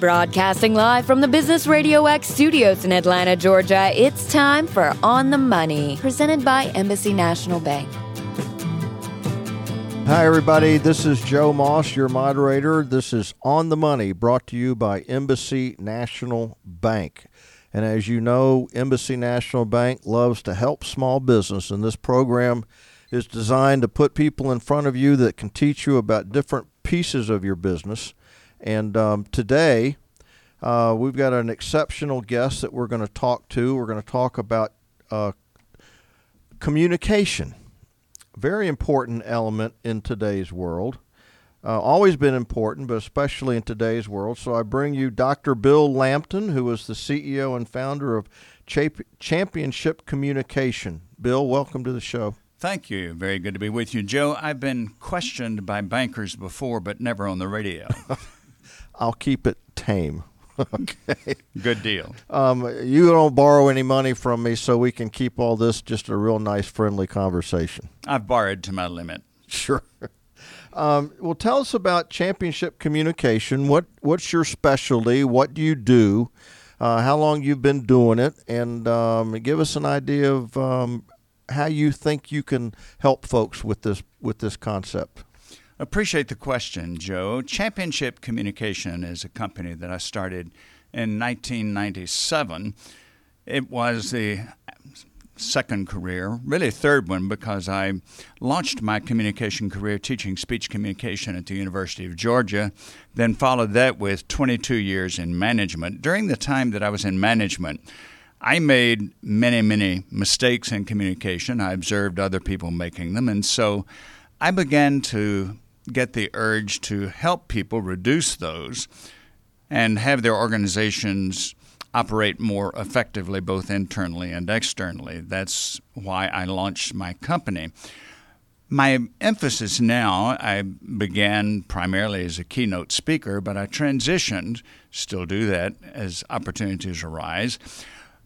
Broadcasting live from the Business Radio X studios in Atlanta, Georgia, it's time for On the Money, presented by Embassy National Bank. Hi, everybody. This is Joe Moss, your moderator. This is On the Money, brought to you by Embassy National Bank. And as you know, Embassy National Bank loves to help small business, and this program is designed to put people in front of you that can teach you about different pieces of your business. And um, today, uh, we've got an exceptional guest that we're going to talk to. We're going to talk about uh, communication, very important element in today's world. Uh, always been important, but especially in today's world. So I bring you Dr. Bill Lampton, who is the CEO and founder of Championship Communication. Bill, welcome to the show. Thank you. Very good to be with you, Joe. I've been questioned by bankers before, but never on the radio. I'll keep it tame. okay. Good deal. Um, you don't borrow any money from me, so we can keep all this just a real nice, friendly conversation. I've borrowed to my limit. Sure. Um, well, tell us about championship communication. What what's your specialty? What do you do? Uh, how long you've been doing it, and um, give us an idea of um, how you think you can help folks with this with this concept. Appreciate the question, Joe. Championship Communication is a company that I started in 1997. It was the second career, really third one, because I launched my communication career teaching speech communication at the University of Georgia, then followed that with 22 years in management. During the time that I was in management, I made many, many mistakes in communication. I observed other people making them. And so I began to get the urge to help people reduce those and have their organizations operate more effectively, both internally and externally. That's why I launched my company. My emphasis now, I began primarily as a keynote speaker, but I transitioned, still do that as opportunities arise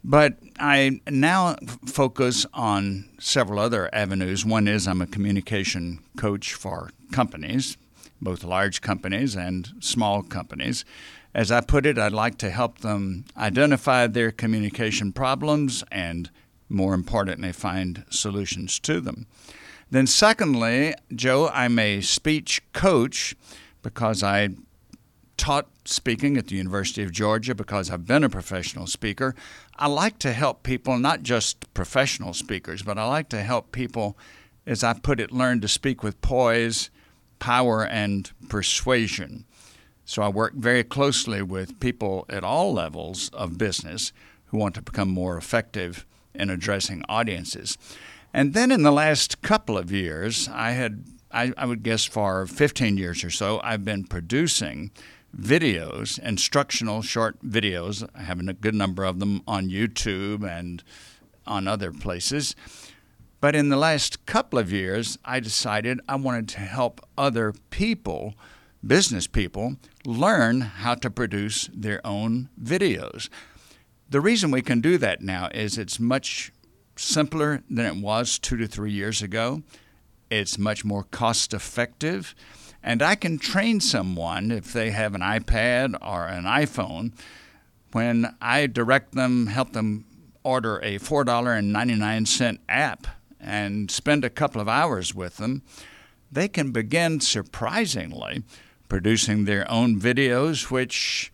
but I now focus on several other avenues. One is I'm a communication coach for companies, both large companies and small companies. As I put it, I'd like to help them identify their communication problems and, more importantly, find solutions to them. Then, secondly, Joe, I'm a speech coach because I taught speaking at the University of Georgia because I've been a professional speaker. I like to help people, not just professional speakers, but I like to help people, as I put it, learn to speak with poise, power, and persuasion. So I work very closely with people at all levels of business who want to become more effective in addressing audiences. And then in the last couple of years, I had, I, I would guess for 15 years or so, I've been producing videos, instructional short videos. I have a good number of them on YouTube and on other places. But in the last couple of years, I decided I wanted to help other people, business people, learn how to produce their own videos. The reason we can do that now is it's much simpler than it was two to three years ago. It's much more cost effective. And I can train someone if they have an iPad or an iPhone when I direct them, help them order a $4.99 app and spend a couple of hours with them, they can begin surprisingly producing their own videos, which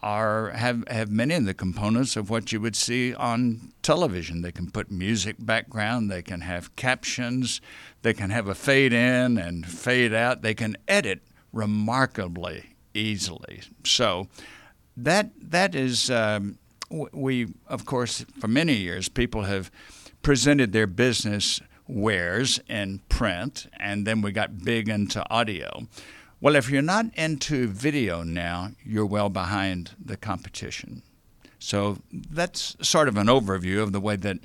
are have have many of the components of what you would see on television. They can put music background, they can have captions, they can have a fade in and fade out. They can edit remarkably easily. So that that is um, we of course for many years people have presented their business wares in print, and then we got big into audio. Well, if you're not into video now, you're well behind the competition. So that's sort of an overview of the way that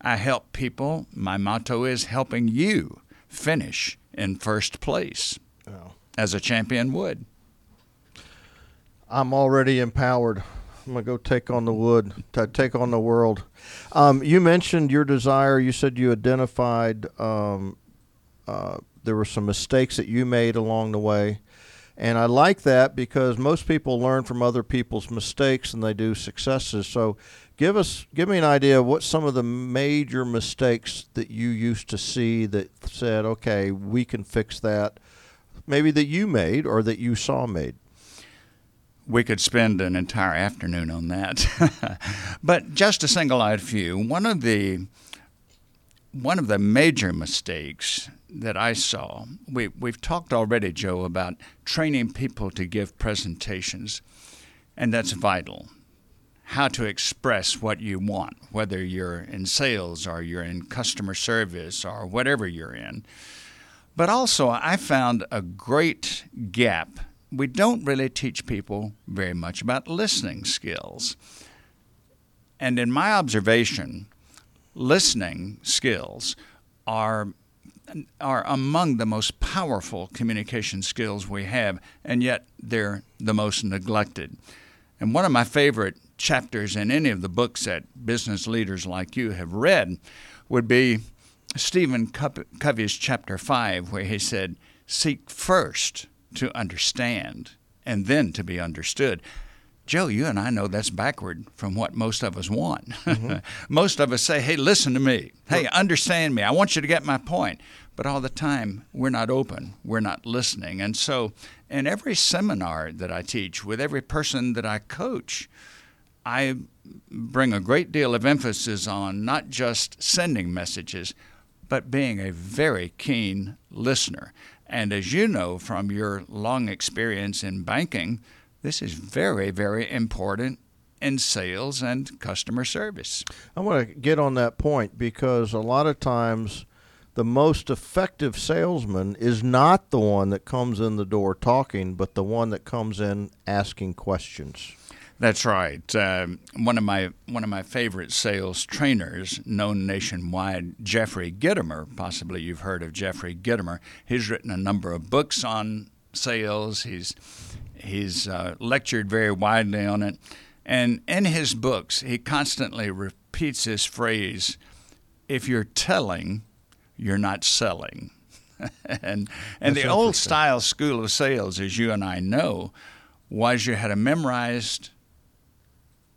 I help people. My motto is helping you finish in first place oh. as a champion would. I'm already empowered. I'm gonna go take on the wood, take on the world. Um, you mentioned your desire. You said you identified um, uh, there were some mistakes that you made along the way, And I like that because most people learn from other people's mistakes and they do successes. So give us give me an idea of what some of the major mistakes that you used to see that said, okay, we can fix that. Maybe that you made or that you saw made. We could spend an entire afternoon on that. but just to single out a few, one of the one of the major mistakes that I saw, we, we've talked already, Joe, about training people to give presentations, and that's vital. How to express what you want, whether you're in sales or you're in customer service or whatever you're in. But also, I found a great gap. We don't really teach people very much about listening skills. And in my observation, listening skills are are among the most powerful communication skills we have, and yet they're the most neglected. And one of my favorite chapters in any of the books that business leaders like you have read would be Stephen Covey's chapter 5, where he said, Seek first to understand and then to be understood. Joe, you and I know that's backward from what most of us want. Mm-hmm. most of us say, hey, listen to me. Hey, understand me. I want you to get my point. But all the time, we're not open. We're not listening. And so, in every seminar that I teach, with every person that I coach, I bring a great deal of emphasis on not just sending messages, but being a very keen listener. And as you know from your long experience in banking, this is very, very important in sales and customer service. I want to get on that point because a lot of times the most effective salesman is not the one that comes in the door talking, but the one that comes in asking questions. That's right. Uh, one of my one of my favorite sales trainers, known nationwide, Jeffrey Gitomer. Possibly you've heard of Jeffrey Gitomer. He's written a number of books on sales. He's He's uh, lectured very widely on it. And in his books, he constantly repeats this phrase if you're telling, you're not selling. and and the old style school of sales, as you and I know, was you had a memorized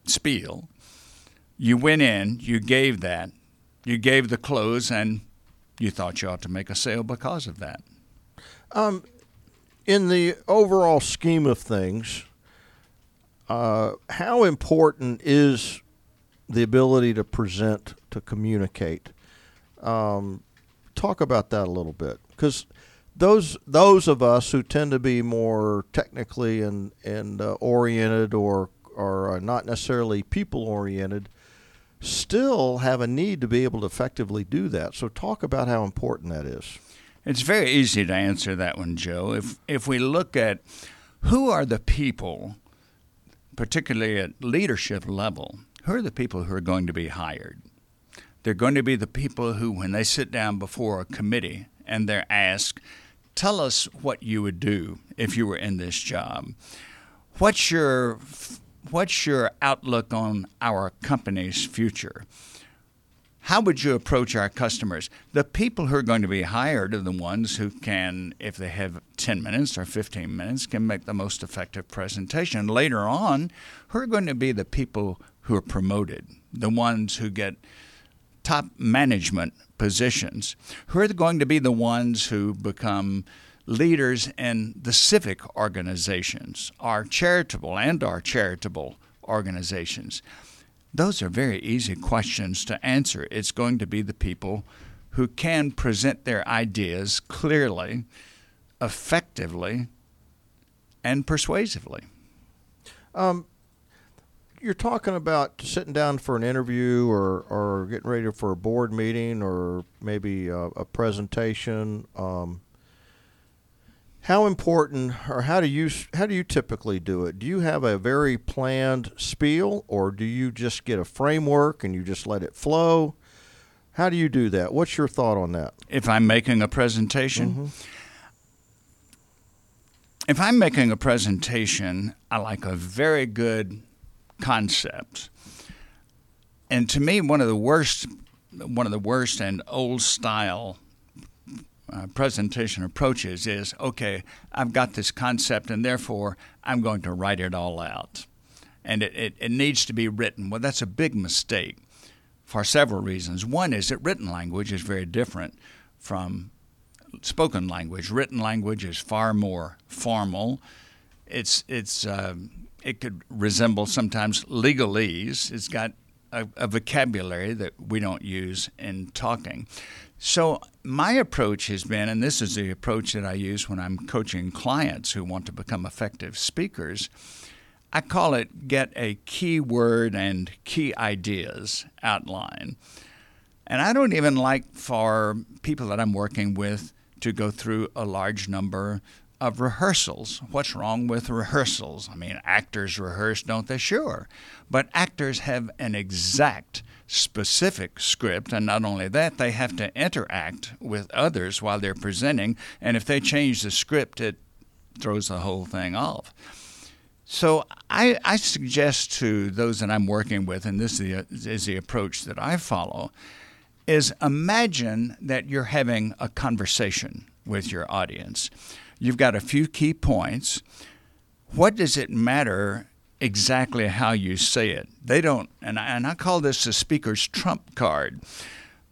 spiel. You went in, you gave that, you gave the close, and you thought you ought to make a sale because of that. Um, in the overall scheme of things, uh, how important is the ability to present, to communicate? Um, talk about that a little bit, because those those of us who tend to be more technically and and uh, oriented or or uh, not necessarily people oriented still have a need to be able to effectively do that. So talk about how important that is. It's very easy to answer that one, Joe. If if we look at who are the people, particularly at leadership level, who are the people who are going to be hired? They're going to be the people who, when they sit down before a committee and they're asked, "Tell us what you would do if you were in this job. What's your what's your outlook on our company's future?" how would you approach our customers? The people who are going to be hired are the ones who can, if they have 10 minutes or 15 minutes, can make the most effective presentation. Later on, who are going to be the people who are promoted, the ones who get top management positions, who are going to be the ones who become leaders in the civic organizations, our charitable and our charitable organizations. Those are very easy questions to answer. It's going to be the people who can present their ideas clearly, effectively, and persuasively. Um, you're talking about sitting down for an interview or, or getting ready for a board meeting or maybe a, a presentation. Um, how important, or how do you how do you typically do it? Do you have a very planned spiel, or do you just get a framework and you just let it flow? How do you do that? What's your thought on that? If I'm making a presentation, mm-hmm. if I'm making a presentation, I like a very good concept. And to me, one of the worst, one of the worst and old style uh, presentation approaches is okay, I've got this concept, and therefore I'm going to write it all out. And it, it, it needs to be written. Well, that's a big mistake for several reasons. One is that written language is very different from spoken language. Written language is far more formal. It's it's uh, it could resemble sometimes legalese. It's got a, a, vocabulary that we don't use in talking. So my approach has been, and this is the approach that I use when I'm coaching clients who want to become effective speakers. I call it get a key word and key ideas outline. And I don't even like for people that I'm working with to go through a large number of rehearsals. What's wrong with rehearsals? I mean, actors rehearse, don't they? Sure. But actors have an exact, specific script, and not only that, they have to interact with others while they're presenting, and if they change the script, it throws the whole thing off. So I, I suggest to those that I'm working with, and this is the, is the approach that I follow, is imagine that you're having a conversation with your audience. You've got a few key points. What does it matter exactly how you say it? They don't, and I, and I call this the speaker's trump card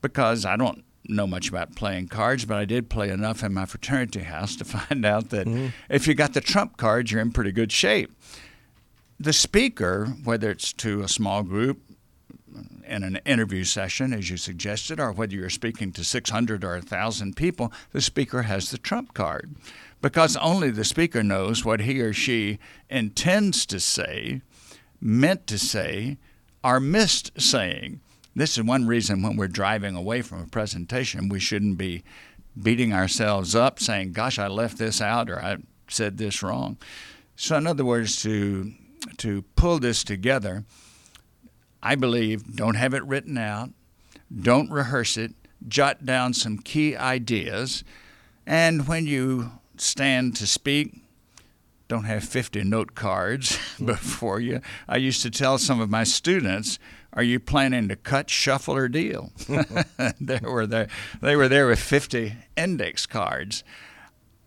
because I don't know much about playing cards, but I did play enough in my fraternity house to find out that mm-hmm. if you got the trump cards, you're in pretty good shape. The speaker, whether it's to a small group, in an interview session, as you suggested, or whether you're speaking to 600 or 1,000 people, the speaker has the trump card because only the speaker knows what he or she intends to say, meant to say, or missed saying. This is one reason when we're driving away from a presentation, we shouldn't be beating ourselves up saying, Gosh, I left this out or I said this wrong. So, in other words, to, to pull this together, I believe don't have it written out, don't rehearse it, jot down some key ideas, and when you stand to speak, don't have 50 note cards hmm. before you. I used to tell some of my students, "Are you planning to cut, shuffle, or deal?" they were there. They were there with 50 index cards.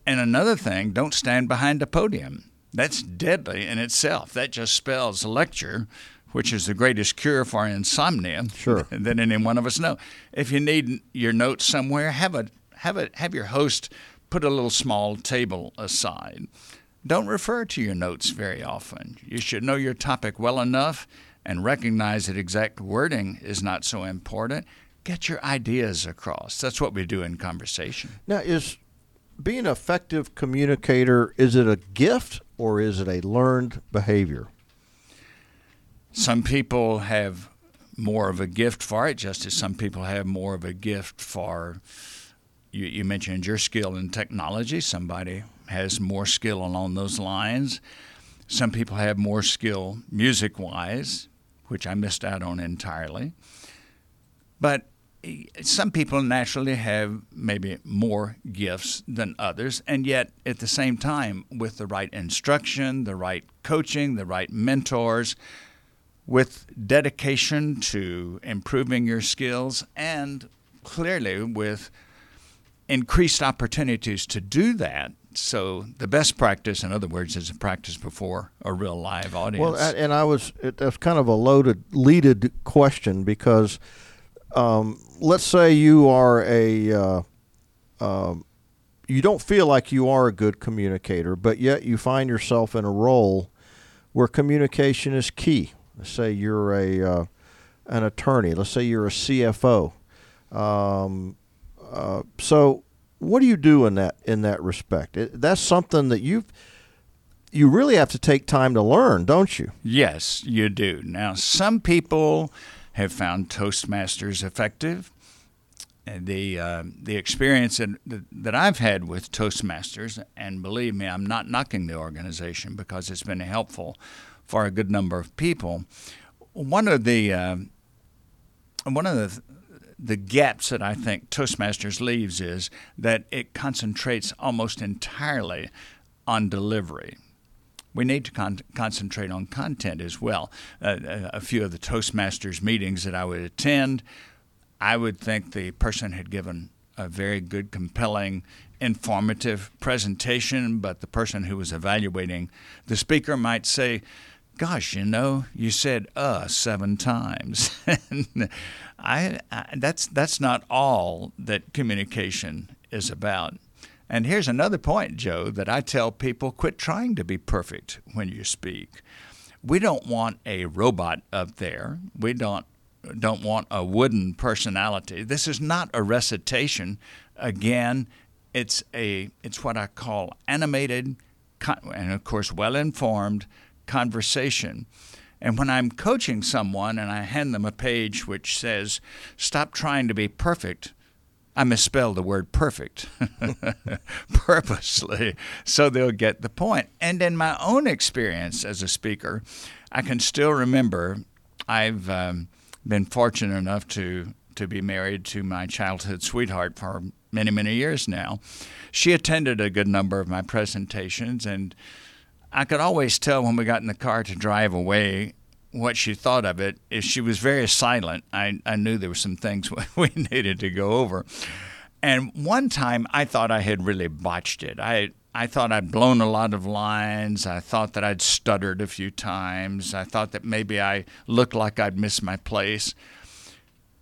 And another thing, don't stand behind a podium. That's deadly in itself. That just spells lecture, which is the greatest cure for insomnia sure. that any one of us know. If you need your notes somewhere, have a have a have your host put a little small table aside. Don't refer to your notes very often. You should know your topic well enough and recognize that exact wording is not so important. Get your ideas across. That's what we do in conversation. Now, is being an effective communicator is it a gift or is it a learned behavior? Some people have more of a gift for it, just as some people have more of a gift for you, you mentioned your skill in technology. Somebody has more skill along those lines. Some people have more skill music wise, which I missed out on entirely. But some people naturally have maybe more gifts than others, and yet at the same time, with the right instruction, the right coaching, the right mentors, with dedication to improving your skills, and clearly with increased opportunities to do that. So the best practice, in other words, is a practice before a real live audience. Well, and I was that's kind of a loaded, leaded question because um, let's say you are a uh, um, you don't feel like you are a good communicator, but yet you find yourself in a role where communication is key. Let's say you're a uh, an attorney. Let's say you're a CFO. Um, uh, so, what do you do in that in that respect? It, that's something that you you really have to take time to learn, don't you? Yes, you do. Now, some people have found Toastmasters effective. And the uh, the experience that, that I've had with Toastmasters, and believe me, I'm not knocking the organization because it's been helpful for a good number of people. One of the uh, one of the the gaps that I think Toastmasters leaves is that it concentrates almost entirely on delivery. We need to con- concentrate on content as well. Uh, a few of the Toastmasters meetings that I would attend, I would think the person had given a very good, compelling, informative presentation, but the person who was evaluating the speaker might say, Gosh, you know, you said uh seven times. I, I, that's, that's not all that communication is about. And here's another point, Joe, that I tell people quit trying to be perfect when you speak. We don't want a robot up there. We don't don't want a wooden personality. This is not a recitation. Again, it's a it's what I call animated and of course well informed conversation. And when I'm coaching someone and I hand them a page which says, Stop trying to be perfect, I misspell the word perfect purposely so they'll get the point. And in my own experience as a speaker, I can still remember I've um, been fortunate enough to, to be married to my childhood sweetheart for many, many years now. She attended a good number of my presentations, and I could always tell when we got in the car to drive away what she thought of it. If she was very silent, I, I knew there were some things we needed to go over. And one time I thought I had really botched it. I I thought I'd blown a lot of lines. I thought that I'd stuttered a few times. I thought that maybe I looked like I'd missed my place.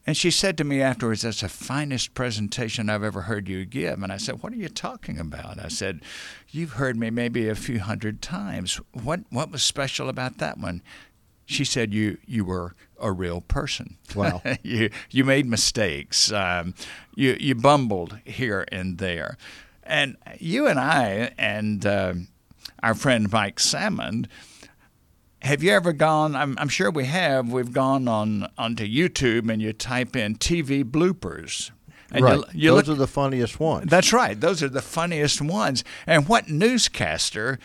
And she said to me afterwards, That's the finest presentation I've ever heard you give. And I said, What are you talking about? I said, You've heard me maybe a few hundred times. What, what was special about that one? She said, You, you were a real person. Wow. you, you made mistakes. Um, you, you bumbled here and there. And you and I and uh, our friend Mike Salmond, have you ever gone? I'm, I'm, sure we have. We've gone on onto YouTube and you type in TV bloopers. And right. You, you Those look, are the funniest ones. That's right. Those are the funniest ones. And what newscaster,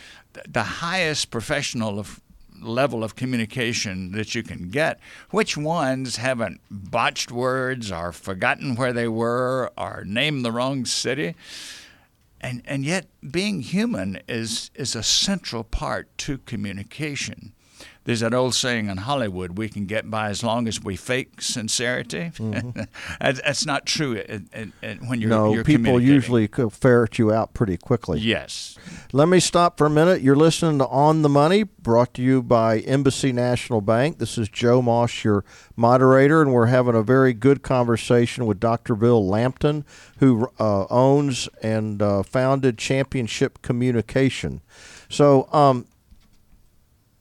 the highest professional of level of communication that you can get, which ones haven't botched words or forgotten where they were or named the wrong city? and and yet being human is is a central part to communication. There's that old saying in Hollywood: "We can get by as long as we fake sincerity." Mm-hmm. That's not true when you're no. You're people usually ferret you out pretty quickly. Yes. Let me stop for a minute. You're listening to On the Money, brought to you by Embassy National Bank. This is Joe Moss, your moderator, and we're having a very good conversation with Dr. Bill Lampton, who uh, owns and uh, founded Championship Communication. So, um,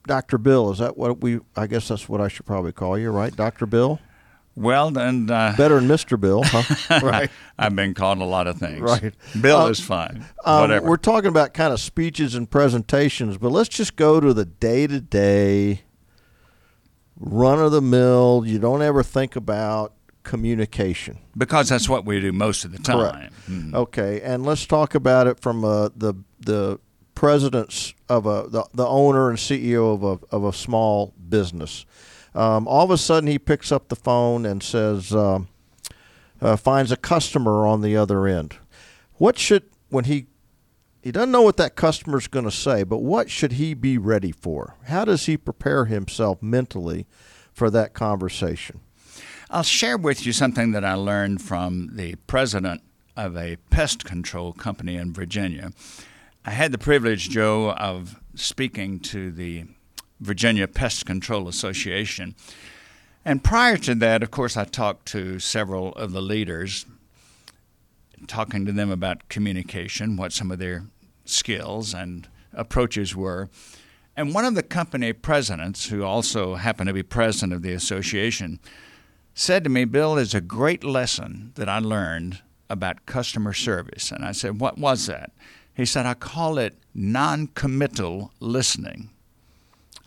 Dr. Bill, is that what we? I guess that's what I should probably call you, right, Dr. Bill? Well, then uh, better than Mr. Bill, huh? right? I've been called a lot of things. Right. Bill uh, is fine. Um, Whatever. We're talking about kind of speeches and presentations, but let's just go to the day to day, run of the mill. You don't ever think about communication because that's what we do most of the time. Correct. Mm-hmm. Okay, and let's talk about it from uh, the the presidents of a the, the owner and CEO of a of a small business. Um, all of a sudden, he picks up the phone and says, uh, uh, finds a customer on the other end. What should when he he doesn't know what that customer is going to say, but what should he be ready for? How does he prepare himself mentally for that conversation? I'll share with you something that I learned from the president of a pest control company in Virginia. I had the privilege, Joe, of speaking to the Virginia Pest Control Association. And prior to that, of course, I talked to several of the leaders, talking to them about communication, what some of their skills and approaches were. And one of the company presidents, who also happened to be president of the association, said to me, Bill, there's a great lesson that I learned about customer service. And I said, What was that? He said, I call it non committal listening.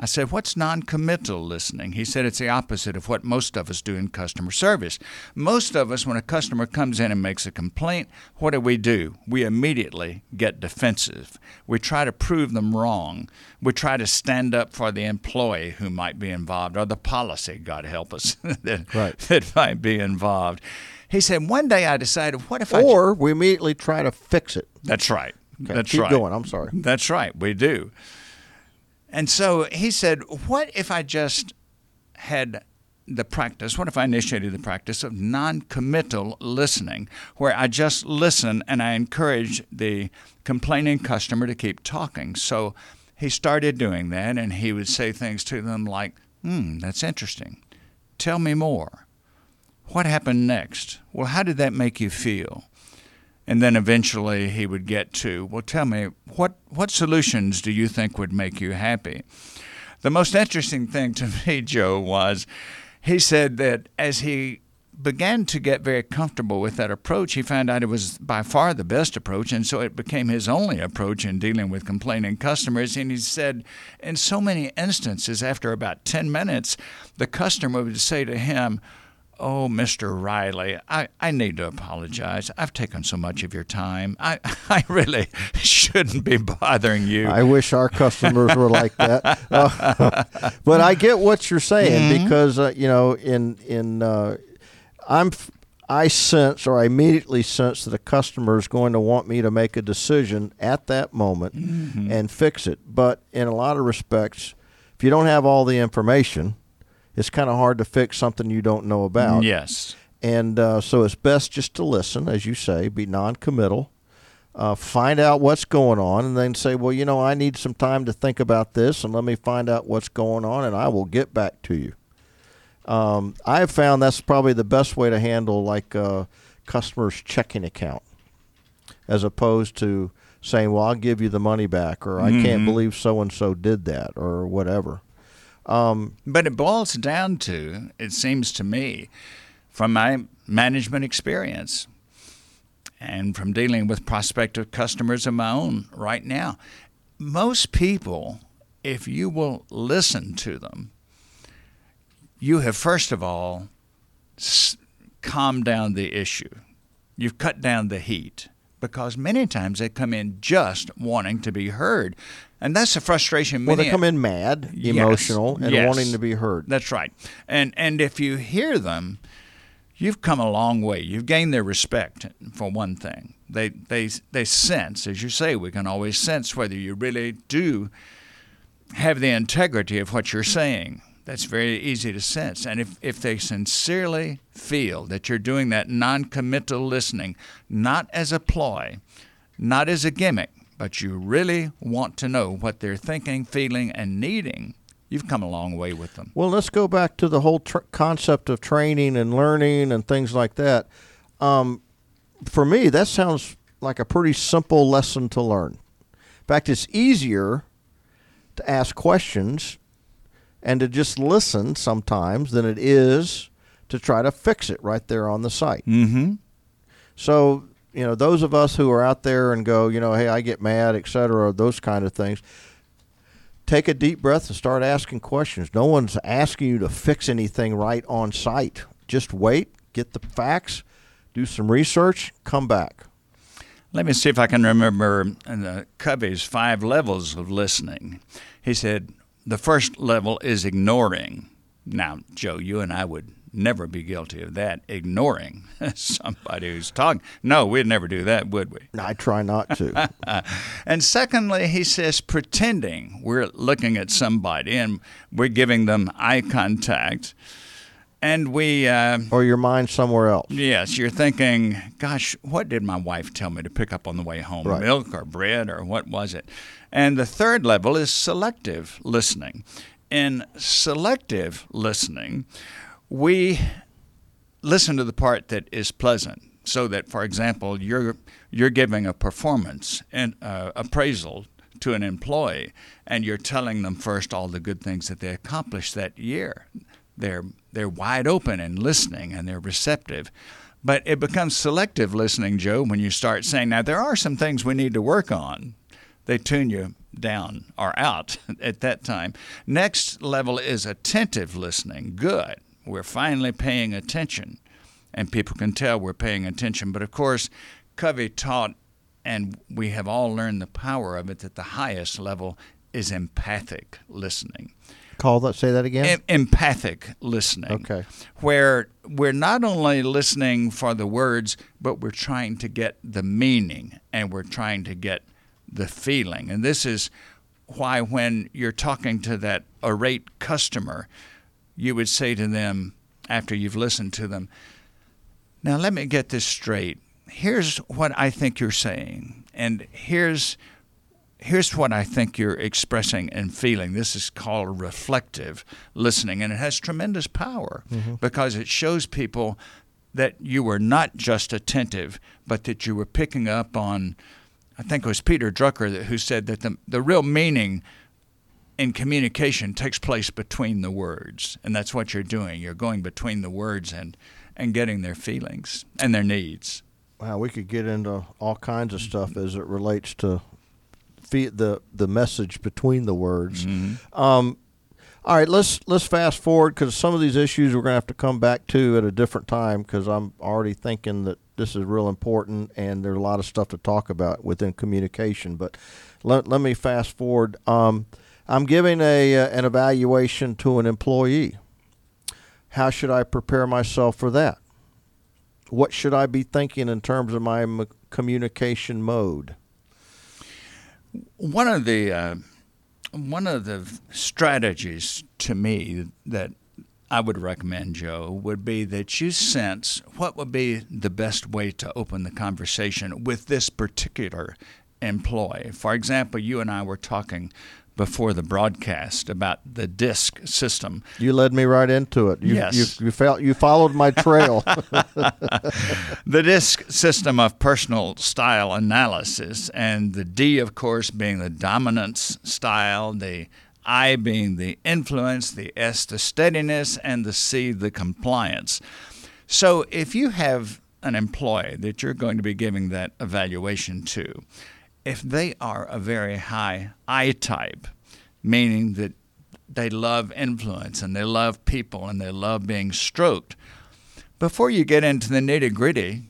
I said, What's non committal listening? He said, It's the opposite of what most of us do in customer service. Most of us, when a customer comes in and makes a complaint, what do we do? We immediately get defensive. We try to prove them wrong. We try to stand up for the employee who might be involved or the policy, God help us, that, right. that might be involved. He said, One day I decided, What if or I. Or we immediately try to fix it. That's right. Okay, That's keep right. going. I'm sorry. That's right. We do. And so he said, What if I just had the practice, what if I initiated the practice of non committal listening, where I just listen and I encourage the complaining customer to keep talking? So he started doing that, and he would say things to them like, Hmm, that's interesting. Tell me more. What happened next? Well, how did that make you feel? And then eventually he would get to, well, tell me, what, what solutions do you think would make you happy? The most interesting thing to me, Joe, was he said that as he began to get very comfortable with that approach, he found out it was by far the best approach, and so it became his only approach in dealing with complaining customers. And he said, in so many instances, after about 10 minutes, the customer would say to him, Oh, Mr. Riley, I, I need to apologize. I've taken so much of your time. I, I really shouldn't be bothering you. I wish our customers were like that. Uh, but I get what you're saying Mm-hmm. because uh, you know in in uh, I'm I sense or I immediately sense that a customer is going to want me to make a decision at that moment Mm-hmm. and fix it. But in a lot of respects, if you don't have all the information, it's kind of hard to fix something you don't know about. Yes. And uh, so it's best just to listen, as you say, be non-committal, uh, find out what's going on, and then say, well, you know, I need some time to think about this, and let me find out what's going on, and I will get back to you. Um, I have found that's probably the best way to handle like uh, customers' checking account, as opposed to saying, well, I'll give you the money back, or I can't believe so and so did that, or whatever. Um, but it boils down to, it seems to me, from my management experience and from dealing with prospective customers of my own right now, most people, if you will listen to them, you have first of all calmed down the issue. You've cut down the heat because many times they come in just wanting to be heard. And that's the frustration. Well, they come in mad, Yes, emotional, and yes. wanting to be heard. That's right. And and if you hear them, you've come a long way. You've gained their respect for one thing. They they they sense, as you say, we can always sense whether you really do have the integrity of what you're saying. That's very easy to sense. And if, if they sincerely feel that you're doing that non committal listening, not as a ploy, not as a gimmick, but you really want to know what they're thinking, feeling, and needing, you've come a long way with them. Well, let's go back to the whole tr- concept of training and learning and things like that. Um, for me, that sounds like a pretty simple lesson to learn. In fact, it's easier to ask questions and to just listen sometimes than it is to try to fix it right there on the site. Mm-hmm. So, you know, those of us who are out there and go, you know, hey, I get mad, et cetera, those kind of things, take a deep breath and start asking questions. No one's asking you to fix anything right on site. Just wait, get the facts, do some research, come back. Let me see if I can remember uh, Covey's five levels of listening. He said the first level is ignoring. Now, Joe, you and I would never be guilty of that, ignoring somebody who's talking. No, we'd never do that, would we? I try not to. and secondly, he says pretending we're looking at somebody and we're giving them eye contact. And we, uh, or your mind somewhere else. yes, you're thinking, gosh, what did my wife tell me to pick up on the way home? Right. Milk or bread or what was it? And the third level is selective listening. In selective listening, we listen to the part that is pleasant. So that, for example, you're you're giving a performance and uh, appraisal to an employee, and you're telling them first all the good things that they accomplished that year. They're they're wide open and listening, and they're receptive. But it becomes selective listening, Joe, when you start saying, "Now there are some things we need to work on." They tune you down or out at that time. Next level is attentive listening. Good. We're finally paying attention, and people can tell we're paying attention. But of course, Covey taught, and we have all learned the power of it, that the highest level is empathic listening. Call that. Say that again. Em- empathic listening. Okay. Where we're not only listening for the words, but we're trying to get the meaning and we're trying to get the feeling. And this is why, when you're talking to that irate customer, you would say to them, after you've listened to them. Now, let me get this straight. Here's what I think you're saying, and here's here's what I think you're expressing and feeling. This is called reflective listening, and it has tremendous power mm-hmm. because it shows people that you were not just attentive, but that you were picking up on. I think it was Peter Drucker who said that the the real meaning in communication takes place between the words, and that's what you're doing. You're going between the words and and getting their feelings and their needs. Wow, we could get into all kinds of stuff as it relates to the the message between the words. Mm-hmm. Um, all right, let's let's fast forward because some of these issues we're going to have to come back to at a different time because I'm already thinking that this is real important and there's a lot of stuff to talk about within communication. But let, let me fast forward. Um, I'm giving a uh, an evaluation to an employee. How should I prepare myself for that? What should I be thinking in terms of my m- communication mode? One of the uh, one of the strategies to me that I would recommend, Joe, would be that you sense what would be the best way to open the conversation with this particular employee. For example, you and I were talking before the broadcast about the DISC system. You led me right into it. You, yes. You, you, felt, you followed my trail. the DISC system of personal style analysis, and the D, of course, being the dominance style, the I being the influence, the S, the steadiness, and the C, the compliance. So if you have an employee that you're going to be giving that evaluation to, if they are a very high I type, meaning that they love influence and they love people and they love being stroked, before you get into the nitty gritty,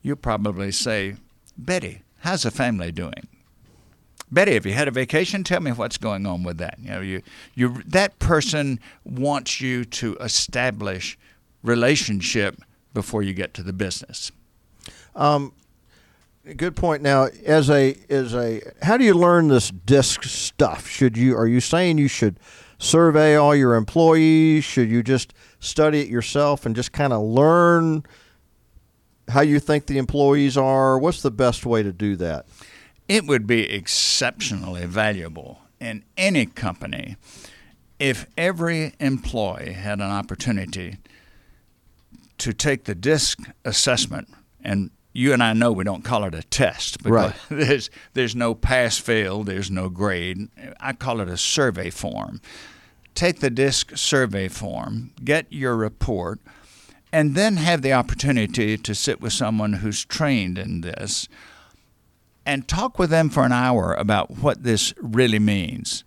you probably say, Betty, how's the family doing? Betty, have you had a vacation? Tell me what's going on with that. You know, you, you that person wants you to establish relationship before you get to the business. Um, Good point. Now, as a as a, how do you learn this disc stuff? Should you are you saying you should survey all your employees? Should you just study it yourself and just kind of learn how you think the employees are? What's the best way to do that? It would be exceptionally valuable in any company if every employee had an opportunity to take the DISC assessment and you and I know we don't call it a test because right. there's there's no pass fail, there's no grade. I call it a survey form. Take the DISC survey form, get your report, and then have the opportunity to sit with someone who's trained in this and talk with them for an hour about what this really means.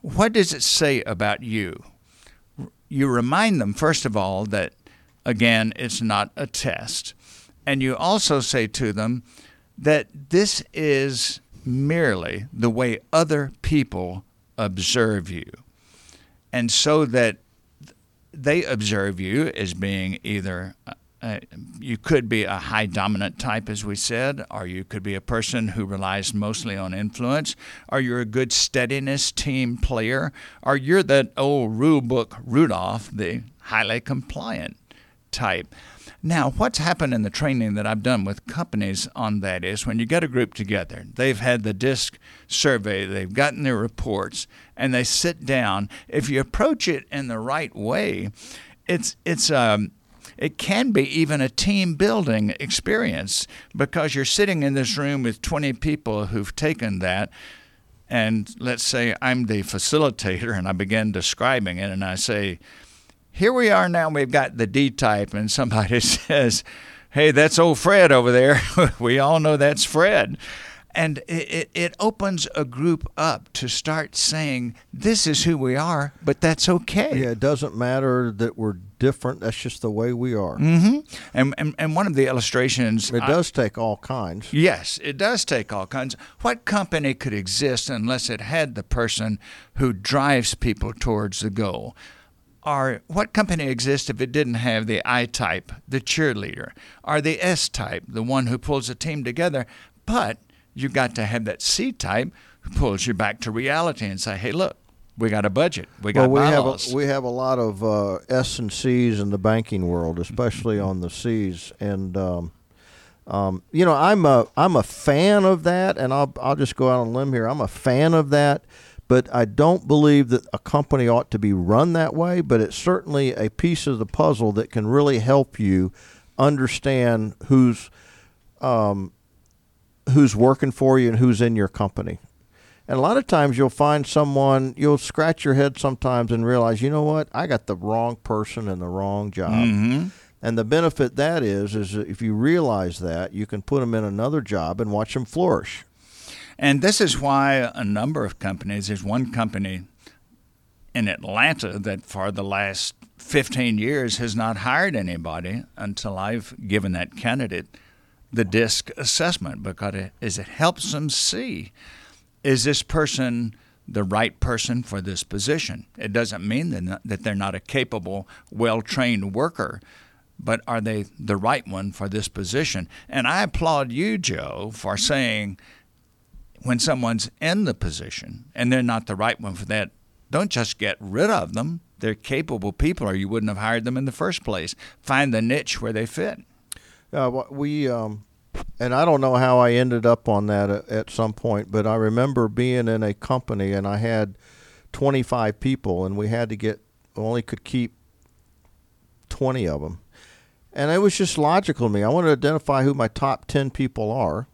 What does it say about you? You remind them, first of all, that again, it's not a test and you also say to them that this is merely the way other people observe you. And so that they observe you as being either uh, uh, you could be a high dominant type, as we said, or you could be a person who relies mostly on influence, or you're a good steadiness team player, or you're that old rule book Rudolph, the highly compliant type. Now, what's happened in the training that I've done with companies on that is when you get a group together, they've had the DISC survey, they've gotten their reports, and they sit down. If you approach it in the right way, it's it's um, it can be even a team building experience because you're sitting in this room with 20 people who've taken that and let's say I'm the facilitator and I begin describing it and I say here we are now, we've got the D type, and somebody says, Hey, that's old Fred over there. we all know that's Fred. And it, it opens a group up to start saying, This is who we are, but that's okay. Yeah, it doesn't matter that we're different. That's just the way we are. Mm-hmm. And, and, and one of the illustrations. It does I, take all kinds. Yes, it does take all kinds. What company could exist unless it had the person who drives people towards the goal? Are what company exists if it didn't have the I type, the cheerleader, or the S type, the one who pulls a team together? But you've got to have that C type who pulls you back to reality and say, hey, look, We got a budget. We got well, we bylaws. have a, we have a lot of uh, S and C's in the banking world, especially on the C's, and um, um, you know I'm a I'm a fan of that, and I'll I'll just go out on a limb here. I'm a fan of that, but I don't believe that a company ought to be run that way. But it's certainly a piece of the puzzle that can really help you understand who's um, who's working for you and who's in your company. And a lot of times you'll find someone, you'll scratch your head sometimes and realize, you know what, I got the wrong person in the wrong job. Mm-hmm. And the benefit that is, is if you realize that, you can put them in another job and watch them flourish. And this is why a number of companies, there's one company in Atlanta that for the last 15 years has not hired anybody until I've given that candidate the DISC assessment because it, is it helps them see is this person the right person for this position? It doesn't mean that, not, that they're not a capable, well trained worker, but are they the right one for this position? And I applaud you, Joe, for saying when someone's in the position and they're not the right one for that, don't just get rid of them. They're capable people, or you wouldn't have hired them in the first place. Find the niche where they fit. Uh, we um, and I don't know how I ended up on that at, some point, but I remember being in a company and I had 25 people, and we had to get only could keep 20 of them, and it was just logical to me. I want to identify who my top 10 people are,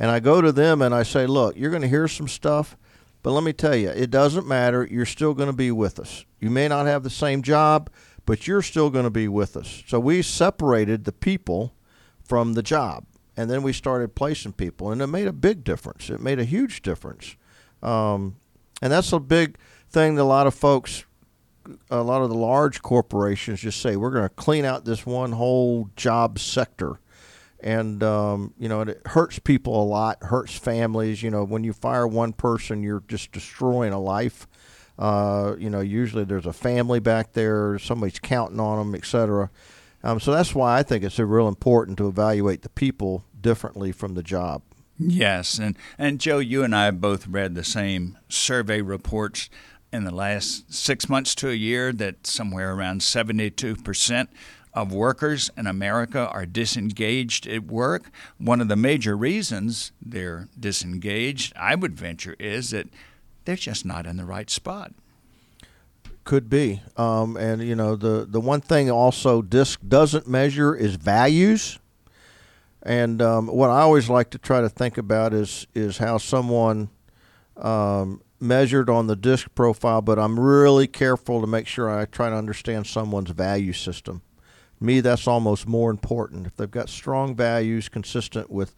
and I go to them and I say, "Look, you're going to hear some stuff." But let me tell you, it doesn't matter. You're still going to be with us. You may not have the same job, but you're still going to be with us. So we separated the people from the job and then we started placing people, and it made a big difference. It made a huge difference, um, and that's a big thing that a lot of folks, a lot of the large corporations, just say we're going to clean out this one whole job sector, and um, you know it hurts people a lot, hurts families. You know when you fire one person, you're just destroying a life. Uh, you know usually there's a family back there, somebody's counting on them, etc. Um, so that's why I think it's real important to evaluate the people differently from the job. Yes, and and Joe, you and I both read the same survey reports in the last six months to a year that somewhere around seventy-two percent of workers in America are disengaged at work. One of the major reasons they're disengaged, I would venture, is that they're just not in the right spot. Could be, um, and you know the the one thing also DISC doesn't measure is values. And um, what I always like to try to think about is is how someone um, measured on the DISC profile, but I'm really careful to make sure I try to understand someone's value system. Me, that's almost more important. If they've got strong values consistent with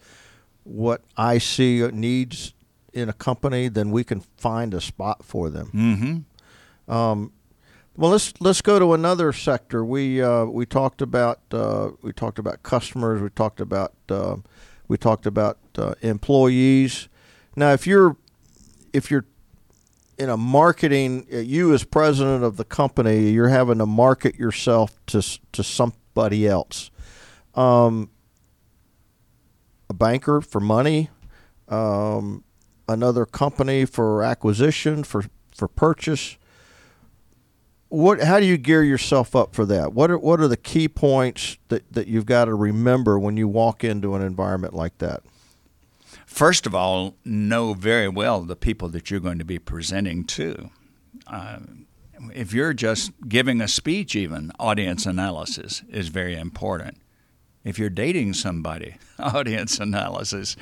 what I see needs in a company, then we can find a spot for them. Mm-hmm. Um, well, let's let's go to another sector. We uh, we talked about uh, we talked about customers. We talked about uh, we talked about uh, employees. Now, if you're if you're in a marketing, uh, you as president of the company, you're having to market yourself to to somebody else, um, a banker for money, um, another company for acquisition for for purchase what how do you gear yourself up for that? What are what are the key points that, that you've got to remember when you walk into an environment like that? First of all, know very well the people that you're going to be presenting to. Uh, if you're just giving a speech, even audience analysis is very important. If you're dating somebody, audience analysis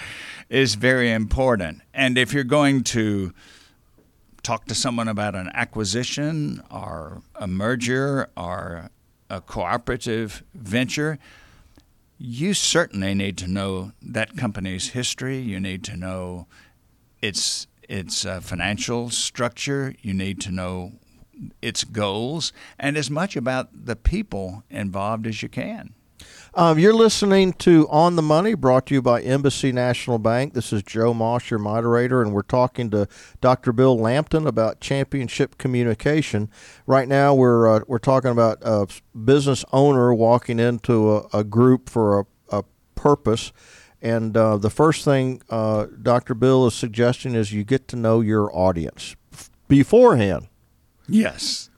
is very important. And if you're going to talk to someone about an acquisition or a merger or a cooperative venture, you certainly need to know that company's history. You need to know its its uh, financial structure. You need to know its goals and as much about the people involved as you can. Um, you're listening to On the Money, brought to you by Embassy National Bank. This is Joe Moss, your moderator, and we're talking to Dr. Bill Lampton about championship communication. Right now, we're uh, we're talking about a business owner walking into a, a group for a, a purpose. And uh, the first thing uh, Dr. Bill is suggesting is you get to know your audience beforehand. Yes.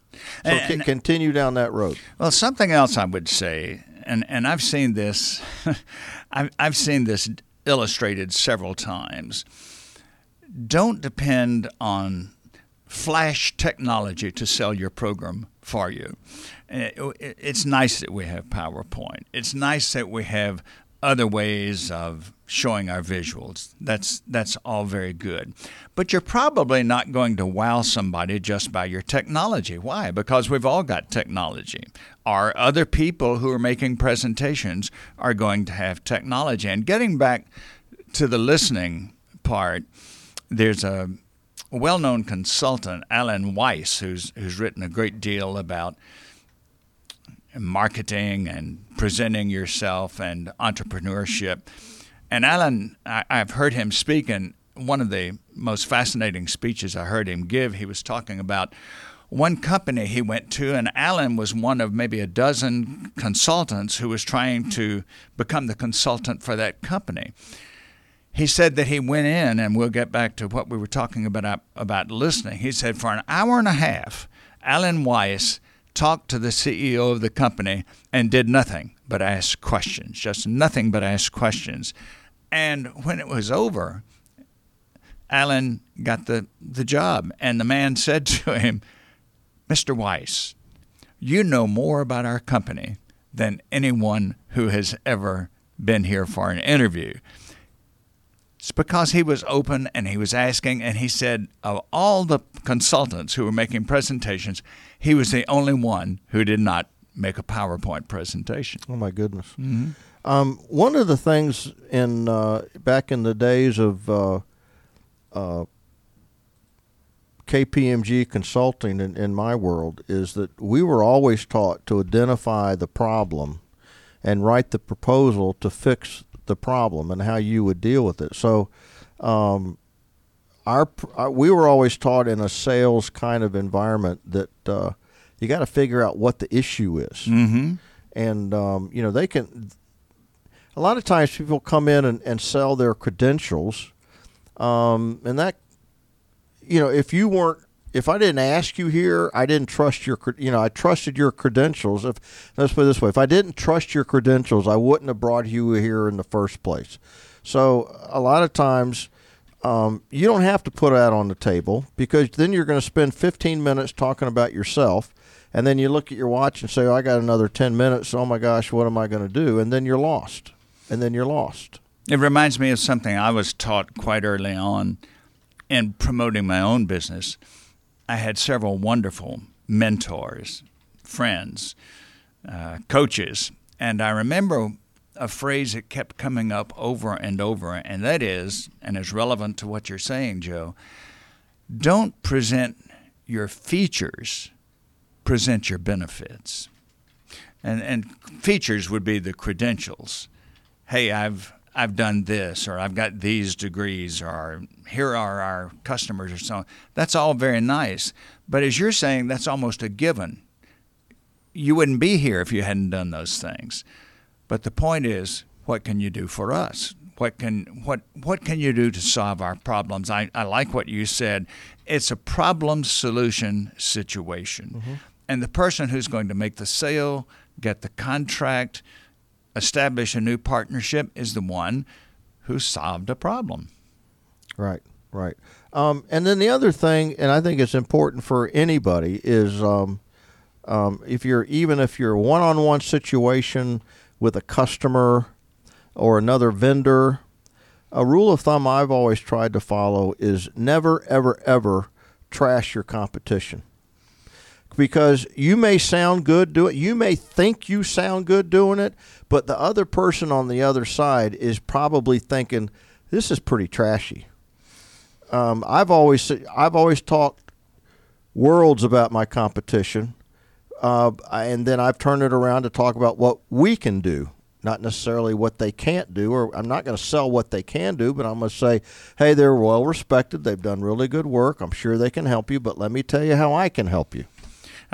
So and, continue down that road. Well, something else I would say, and, and I've seen this, I've, I've seen this illustrated several times. Don't depend on flash technology to sell your program for you. Eh, it's nice that we have PowerPoint. It's nice that we have other ways of showing our visuals. That's that's all very good. But you're probably not going to wow somebody just by your technology. Why? Because we've all got technology. Our other people who are making presentations are going to have technology. And getting back to the listening part, there's a well-known consultant, Alan Weiss, who's who's written a great deal about marketing and presenting yourself and entrepreneurship. And Alan, I, have heard him speak, and one of the most fascinating speeches I heard him give, he was talking about one company he went to, and Alan was one of maybe a dozen consultants who was trying to become the consultant for that company. He said that he went in, and we'll get back to what we were talking about uh, about listening. He said for an hour and a half, Alan Weiss talked to the CEO of the company and did nothing but ask questions, just nothing but ask questions. And when it was over, Alan got the, the job, and the man said to him, Mr. Weiss, you know more about our company than anyone who has ever been here for an interview. It's because he was open and he was asking, and he said, of all the consultants who were making presentations, he was the only one who did not make a PowerPoint presentation. Oh my goodness! Mm-hmm. Um, one of the things in uh, back in the days of uh, uh, KPMG consulting in, in my world is that we were always taught to identify the problem and write the proposal to fix the problem and how you would deal with it. So, um, our, our, we were always taught in a sales kind of environment that uh, you got to figure out what the issue is, mm-hmm. and um, you know they can. A lot of times, people come in and, and sell their credentials, um, and that, you know, if you weren't if I didn't ask you here, I didn't trust your, you know, I trusted your credentials. If let's put it this way, if I didn't trust your credentials, I wouldn't have brought you here in the first place. So a lot of times, um, you don't have to put that on the table because then you're going to spend 15 minutes talking about yourself, and then you look at your watch and say, oh, "I got another 10 minutes. Oh my gosh, what am I going to do?" And then you're lost, and then you're lost. It reminds me of something I was taught quite early on in promoting my own business I had several wonderful mentors, friends, uh, coaches, and I remember a phrase that kept coming up over and over, and that is, and is relevant to what you're saying, Joe. Don't present your features, present your benefits. And and features would be the credentials. Hey, I've I've done this or I've got these degrees or here are our customers or so on. That's all very nice. But as you're saying, that's almost a given. You wouldn't be here if you hadn't done those things. But the point is, what can you do for us? What can what what can you do to solve our problems? I, I like what you said. It's a problem solution situation. Mm-hmm. And the person who's going to make the sale, get the contract, establish a new partnership is the one who solved a problem. Right, right. Um, and then the other thing, and I think it's important for anybody, is um, um, if you're even if you're one-on-one situation with a customer or another vendor, a rule of thumb I've always tried to follow is never, ever, ever trash your competition because you may sound good doing it. You may think you sound good doing it, but the other person on the other side is probably thinking this is pretty trashy. Um, I've always I've always talked worlds about my competition, uh, and then I've turned it around to talk about what we can do, not necessarily what they can't do. Or I'm not going to sell what they can do, but I'm going to say, hey, they're well respected. They've done really good work. I'm sure they can help you, but let me tell you how I can help you.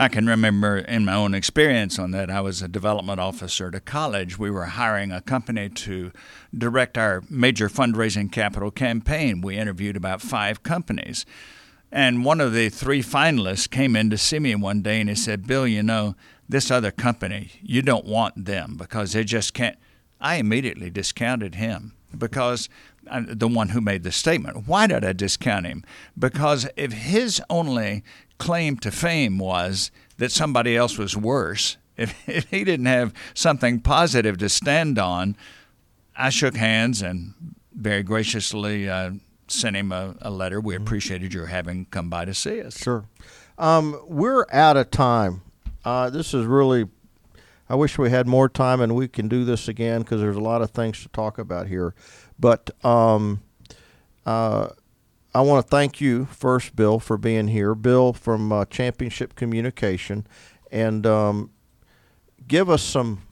I can remember in my own experience on that, I was a development officer at a college. We were hiring a company to direct our major fundraising capital campaign. We interviewed about five companies. And one of the three finalists came in to see me one day and he said, Bill, you know, this other company, you don't want them because they just can't. I immediately discounted him because the one who made the statement. Why did I discount him? Because if his only claim to fame was that somebody else was worse, if, if he didn't have something positive to stand on, I shook hands and very graciously uh, sent him a, a, letter. We appreciated your having come by to see us. Sure. Um, we're out of time. Uh, this is really, I wish we had more time and we can do this again because there's a lot of things to talk about here. But um, uh, I want to thank you first, Bill, for being here. Bill from uh, Championship Communication. And um, give us some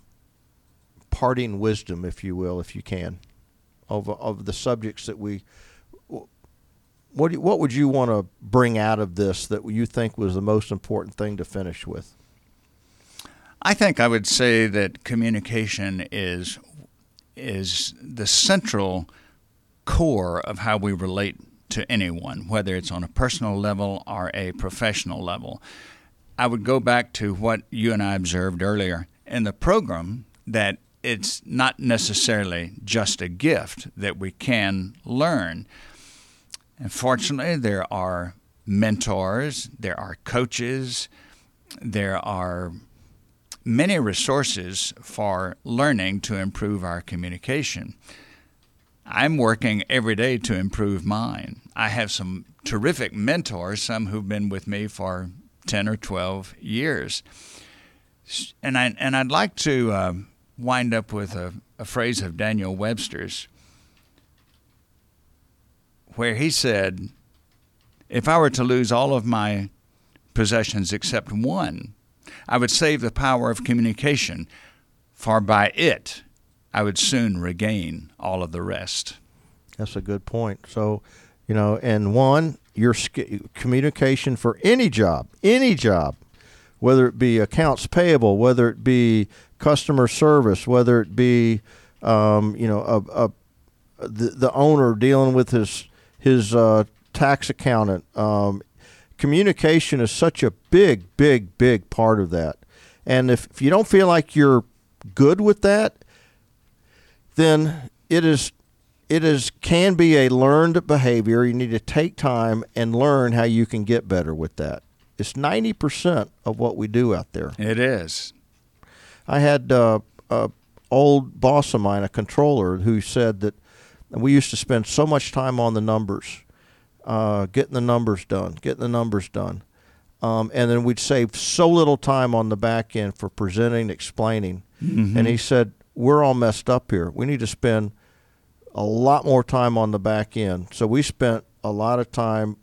parting wisdom, if you will, if you can, of, of the subjects that we what what would you want to bring out of this that you think was the most important thing to finish with? I think I would say that communication is is the central core of how we relate to anyone, whether it's on a personal level or a professional level. I would go back to what you and I observed earlier in the program that it's not necessarily just a gift that we can learn. Unfortunately, there are mentors, there are coaches, there are many resources for learning to improve our communication. I'm working every day to improve mine. I have some terrific mentors, some who've been with me for 10 or 12 years. And, I, and I'd like to uh, wind up with a, a phrase of Daniel Webster's where he said, If I were to lose all of my possessions except one, I would save the power of communication, for by it I would soon regain all of the rest. That's a good point. So, you know, and one, your communication for any job, any job, whether it be accounts payable, whether it be customer service, whether it be, um, you know, a, a the, the owner dealing with his his uh, tax accountant. Um, communication is such a big, big, big part of that. And if, if you don't feel like you're good with that, then it is it is can be a learned behavior. You need to take time and learn how you can get better with that. It's ninety percent of what we do out there. It is. I had uh, a old boss of mine, a controller, who said that we used to spend so much time on the numbers, uh, getting the numbers done, getting the numbers done. Um, and then we'd save so little time on the back end for presenting, explaining. Mm-hmm. And he said, We're all messed up here. We need to spend a lot more time on the back end. So we spent a lot of time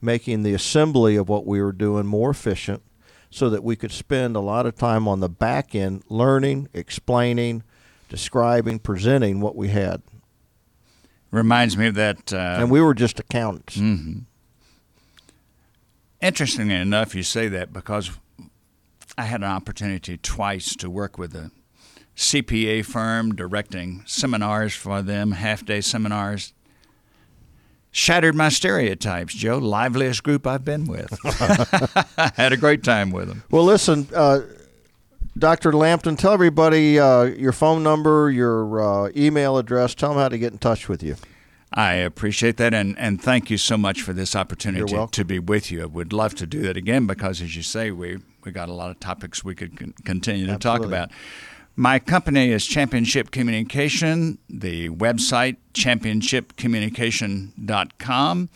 making the assembly of what we were doing more efficient so that we could spend a lot of time on the back end learning, explaining, describing, presenting what we had. Reminds me of that. Uh, and we were just accountants. Mm-hmm. Interestingly enough, you say that because I had an opportunity twice to work with a CPA firm directing seminars for them, half day seminars. Shattered my stereotypes, Joe. Liveliest group I've been with. had a great time with them. Well, listen, uh, Dr. Lampton, tell everybody uh, your phone number, your uh, email address. Tell them how to get in touch with you. I appreciate that, and, and thank you so much for this opportunity to be with you. I would love to do that again because, as you say, we we got a lot of topics we could con- continue to Absolutely. talk about. My company is Championship Communication. The website championshipcommunication.com.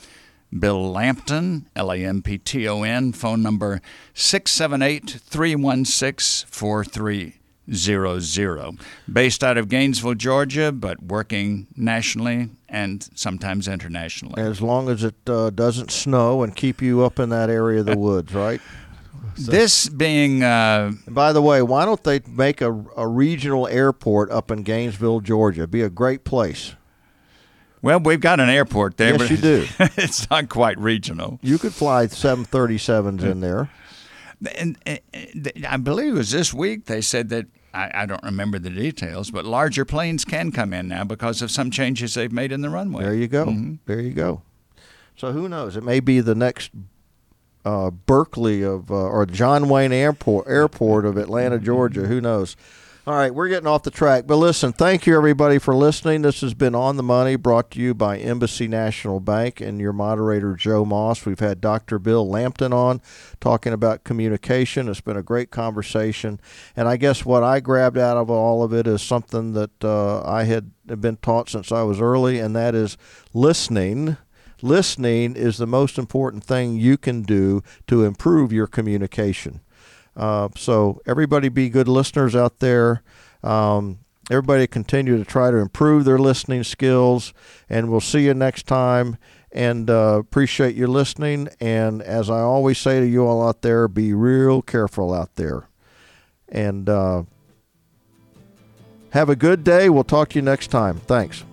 Bill Lampton, L A M P T O N, phone number 678 316 4300. Based out of Gainesville, Georgia, but working nationally and sometimes internationally. As long as it uh, doesn't snow and keep you up in that area of the woods, right? So. This being. Uh, by the way, why don't they make a, a regional airport up in Gainesville, Georgia? It'd be a great place. Well, we've got an airport there, yes, but you do. it's not quite regional. You could fly 737s in there. And, and, and, I believe it was this week they said that I, I, don't remember the details, but larger planes can come in now because of some changes they've made in the runway. There you go. Mm-hmm. There you go. So who knows? It may be the next uh, Berkeley of uh, or John Wayne Airport Airport of Atlanta, Georgia. Who knows? All right, we're getting off the track. But listen, thank you everybody for listening. This has been On the Money brought to you by Embassy National Bank and your moderator, Joe Moss. We've had Dr. Bill Lampton on talking about communication. It's been a great conversation. And I guess what I grabbed out of all of it is something that uh, I had been taught since I was early, and that is listening listening is the most important thing you can do to improve your communication. Uh, so everybody be good listeners out there. Um, everybody continue to try to improve their listening skills, and we'll see you next time. And uh, appreciate you listening. And as I always say to you all out there, be real careful out there. And uh, have a good day. We'll talk to you next time. Thanks.